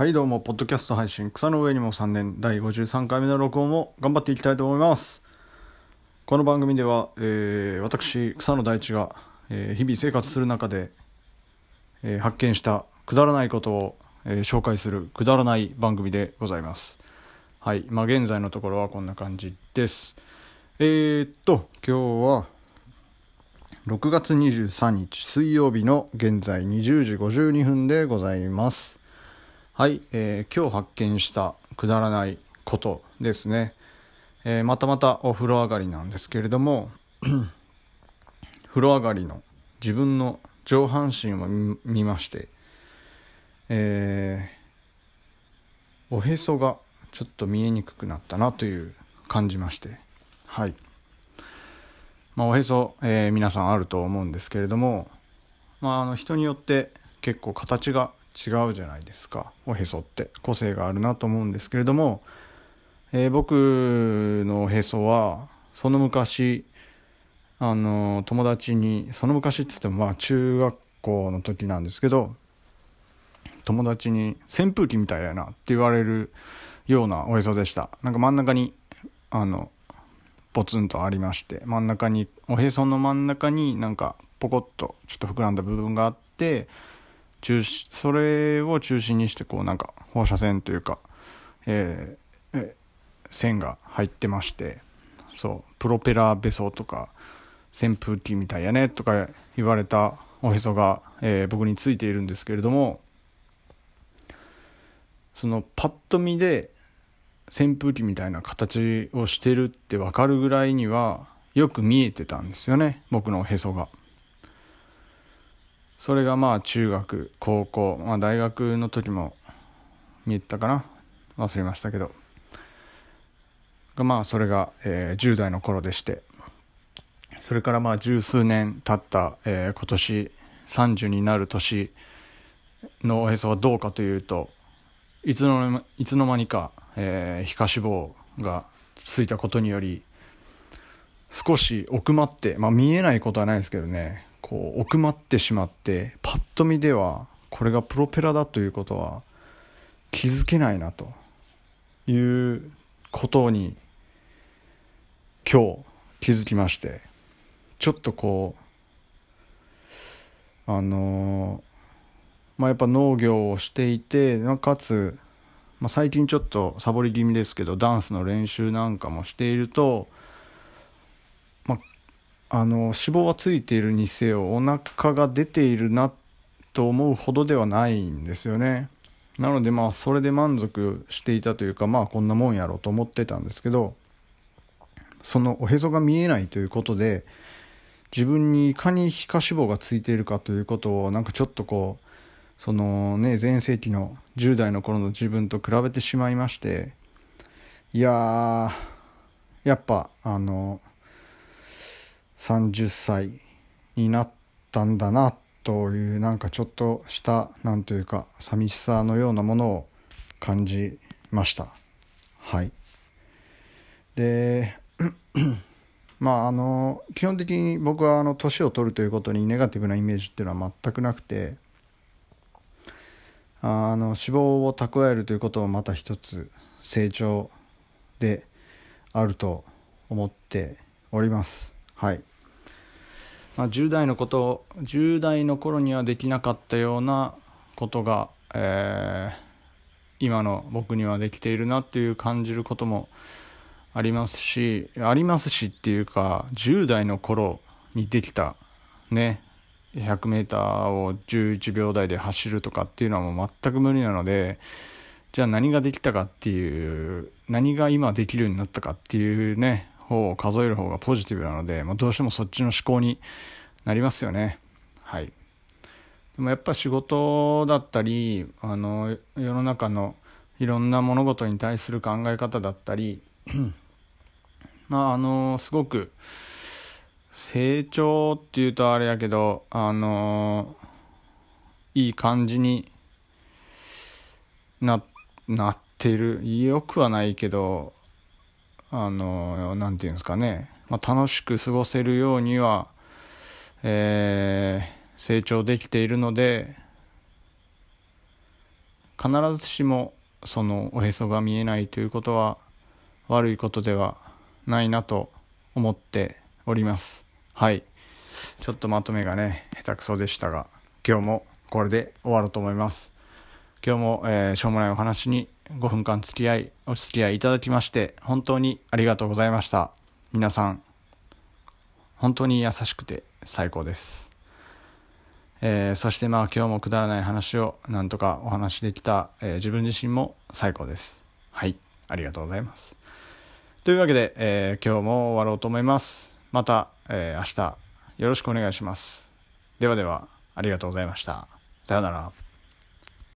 はいどうも、ポッドキャスト配信、草の上にも3年、第53回目の録音を頑張っていきたいと思います。この番組では、えー私、草野大地が、えー日々生活する中で、えー発見したくだらないことを、え紹介するくだらない番組でございます。はい、まあ現在のところはこんな感じです。え、っと、今日は、6月23日水曜日の現在20時52分でございます。はい、えー今日発見したくだらないことですね。えーまたまたお風呂上がりなんですけれども、風呂上がりの自分の上半身を見まして、えーおへそがちょっと見えにくくなったなという感じまして、はい。まあ、おへそ、え皆さんあると思うんですけれども、まあ、あの人によって結構形が違うじゃないですか。おへそって。個性があるなと思うんですけれども、えー僕のおへそはその昔あの友達にその昔っつってもまあ中学校の時なんですけど友達に扇風機みたいやなって言われるようなおへそでした。なんか真ん中にあのポツンとありまして真ん中におへその真ん中になんかポコッとちょっと膨らんだ部分があって中心それを中心にしてこうなんか放射線というか、えー線が入ってましてそうプロペラべそとか扇風機みたいやねとか言われたおへそが、えー僕についているんですけれどもそのパッと見で扇風機みたいな形をしてるって分かるぐらいにはよく見えてたんですよね僕のおへそが。それがまあ中学高校、まあ、大学の時も見えたかな。忘れましたけど。まあそれが、えー10代の頃でして。それからまあ十数年経った、えー今年30になる年のおへそはどうかというといつの間にいつの間にか、えー皮下脂肪がついたことにより少し奥まって、まあ、見えないことはないですけどね。こう奥まってしまってパッと見ではこれがプロペラだということは気づけないなということに今日気づきましてちょっとこうあのまあやっぱ農業をしていてかつ、まあ、最近ちょっとサボり気味ですけどダンスの練習なんかもしているとあの脂肪はついているにせよお腹が出ているなと思うほどではないんですよね。なのでまあそれで満足していたというかまあこんなもんやろうと思ってたんですけどそのおへそが見えないということで自分にいかに皮下脂肪がついているかということをなんかちょっとこうそのね前世紀の10代の頃の自分と比べてしまいましていややっぱあの30歳になったんだなというなんかちょっとしたなんというか寂しさのようなものを感じました。はい。で まああの基本的に僕はあの年を取るということにネガティブなイメージっていうのは全くなくてあの脂肪を蓄えるということはまた一つ成長であると思っております。はい、まあ、10代のこと10代の頃にはできなかったようなことが、えー今の僕にはできているなっていう感じることもありますしありますしっていうか10代の頃にできたね 100m を11秒台で走るとかっていうのはもう全く無理なのでじゃあ何ができたかっていう何が今できるようになったかっていうね方を数える方がポジティブなので、まあ、どうしてもそっちの思考になりますよね。はい。でもやっぱ仕事だったりあの世の中のいろんな物事に対する考え方だったり まああのすごく成長っていうとあれやけどあのいい感じにななってる。よくはないけどあのなんていうんですかね、まあ、楽しく過ごせるようには、えー成長できているので必ずしもそのおへそが見えないということは悪いことではないなと思っております。はい。ちょっとまとめがね下手くそでしたが今日もこれで終わろうと思います。今日も、えー、しょうもないお話に5分間付き合いお付き合いいただきまして本当にありがとうございました。皆さん本当に優しくて最高です。えー、そしてまあ今日もくだらない話をなんとかお話できた、えー、自分自身も最高です。はいありがとうございます。というわけで、えー、今日も終わろうと思います。また、え明日よろしくお願いします。ではではありがとうございました。さようなら。